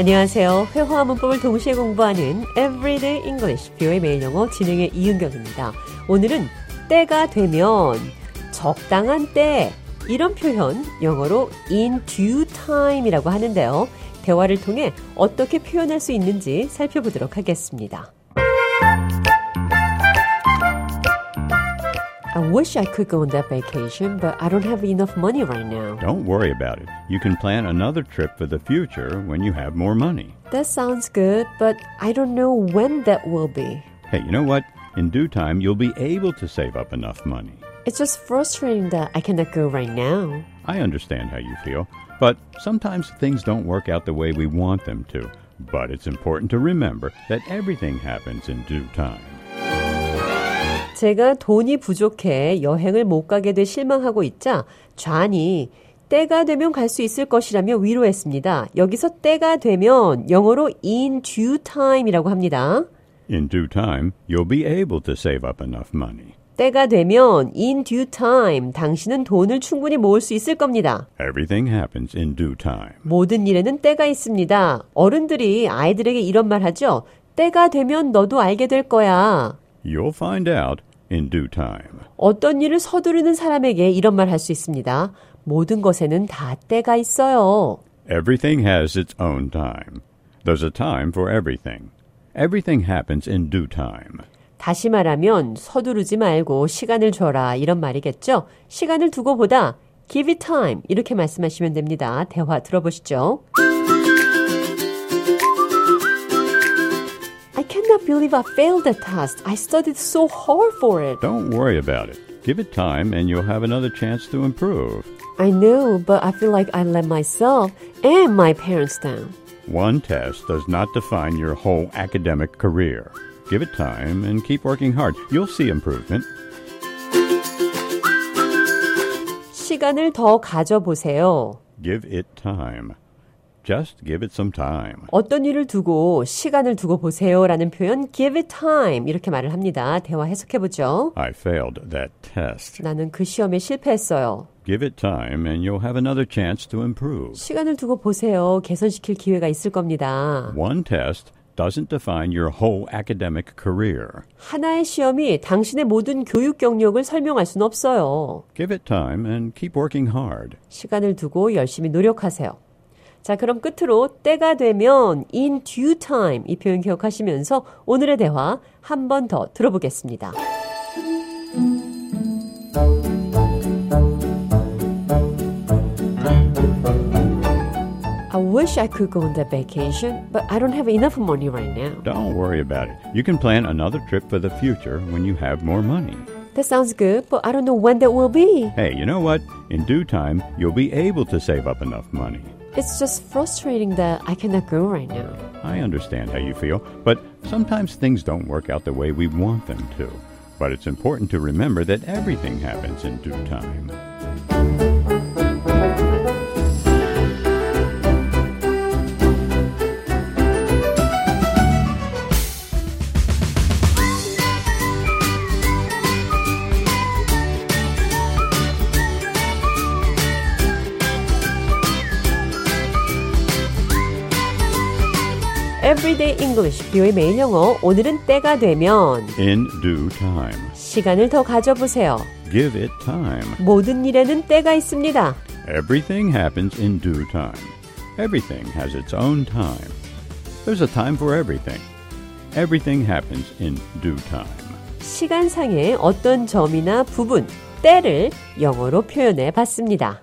안녕하세요. 회화와 문법을 동시에 공부하는 Everyday English, 뷰의 매일 영어 진행의 이은경입니다. 오늘은 때가 되면 적당한 때 이런 표현 영어로 in due time이라고 하는데요. 대화를 통해 어떻게 표현할 수 있는지 살펴보도록 하겠습니다. I wish I could go on that vacation, but I don't have enough money right now. Don't worry about it. You can plan another trip for the future when you have more money. That sounds good, but I don't know when that will be. Hey, you know what? In due time, you'll be able to save up enough money. It's just frustrating that I cannot go right now. I understand how you feel, but sometimes things don't work out the way we want them to. But it's important to remember that everything happens in due time. 제가 돈이 부족해 여행을 못 가게 돼 실망하고 있자 좌니 때가 되면 갈 수 있을 것이라며 위로했습니다. 여기서 때가 되면 영어로 in due time이라고 합니다. In due time, you'll be able to save up enough money. 때가 되면 in due time 당신은 돈을 충분히 모을 수 있을 겁니다. Everything happens in due time. 모든 일에는 때가 있습니다. 어른들이 아이들에게 이런 말 하죠. 때가 되면 너도 알게 될 거야. You'll find out in due time. 어떤 일을 서두르는 사람에게 이런 말 할 수 있습니다. 모든 것에는 다 때가 있어요. Everything has its own time. There's a time for everything. Everything happens in due time. 다시 말하면 서두르지 말고 시간을 줘라 이런 말이겠죠. 시간을 두고 보다 give it time 이렇게 말씀하시면 됩니다. 대화 들어보시죠. I cannot believe I failed that test. I studied so hard for it. Don't worry about it. Give it time and you'll have another chance to improve. I know, but I feel like I let myself and my parents down. One test does not define your whole academic career. Give it time and keep working hard. You'll see improvement. 시간을 더 가져보세요. Give it time. Just give it some time. 어떤 일을 두고 시간을 두고 보세요라는 표현 give it time 이렇게 말을 합니다. 대화 해석해 보죠. I failed that test. 나는 그 시험에 실패했어요. Give it time and you'll have another chance to improve. 시간을 두고 보세요. 개선시킬 기회가 있을 겁니다. One test doesn't define your whole academic career. 하나의 시험이 당신의 모든 교육 경력을 설명할 수는 없어요. Give it time and keep working hard. 시간을 두고 열심히 노력하세요. 자, 그럼 끝으로 때가 되면 in due time 이 표현 기억하시면서 오늘의 대화 한 번 더 들어보겠습니다. I wish I could go on that vacation, but I don't have enough money right now. Don't worry about it. You can plan another trip for the future when you have more money. That sounds good, but I don't know when that will be. Hey, you know what? In due time, you'll be able to save up enough money. It's just frustrating that I cannot go right now. I understand how you feel, but sometimes things don't work out the way we want them to. But it's important to remember that everything happens in due time. Everyday English, 뷰의 매일 영어. 오늘은 때가 되면 In due time. 시간을 더 가져보세요. Give it time. 모든 일에는 때가 있습니다. Everything happens in due time. Everything has its own time. There's a time for everything. Everything happens in due time. 시간상의 어떤 점이나 부분, 때를 영어로 표현해 봤습니다.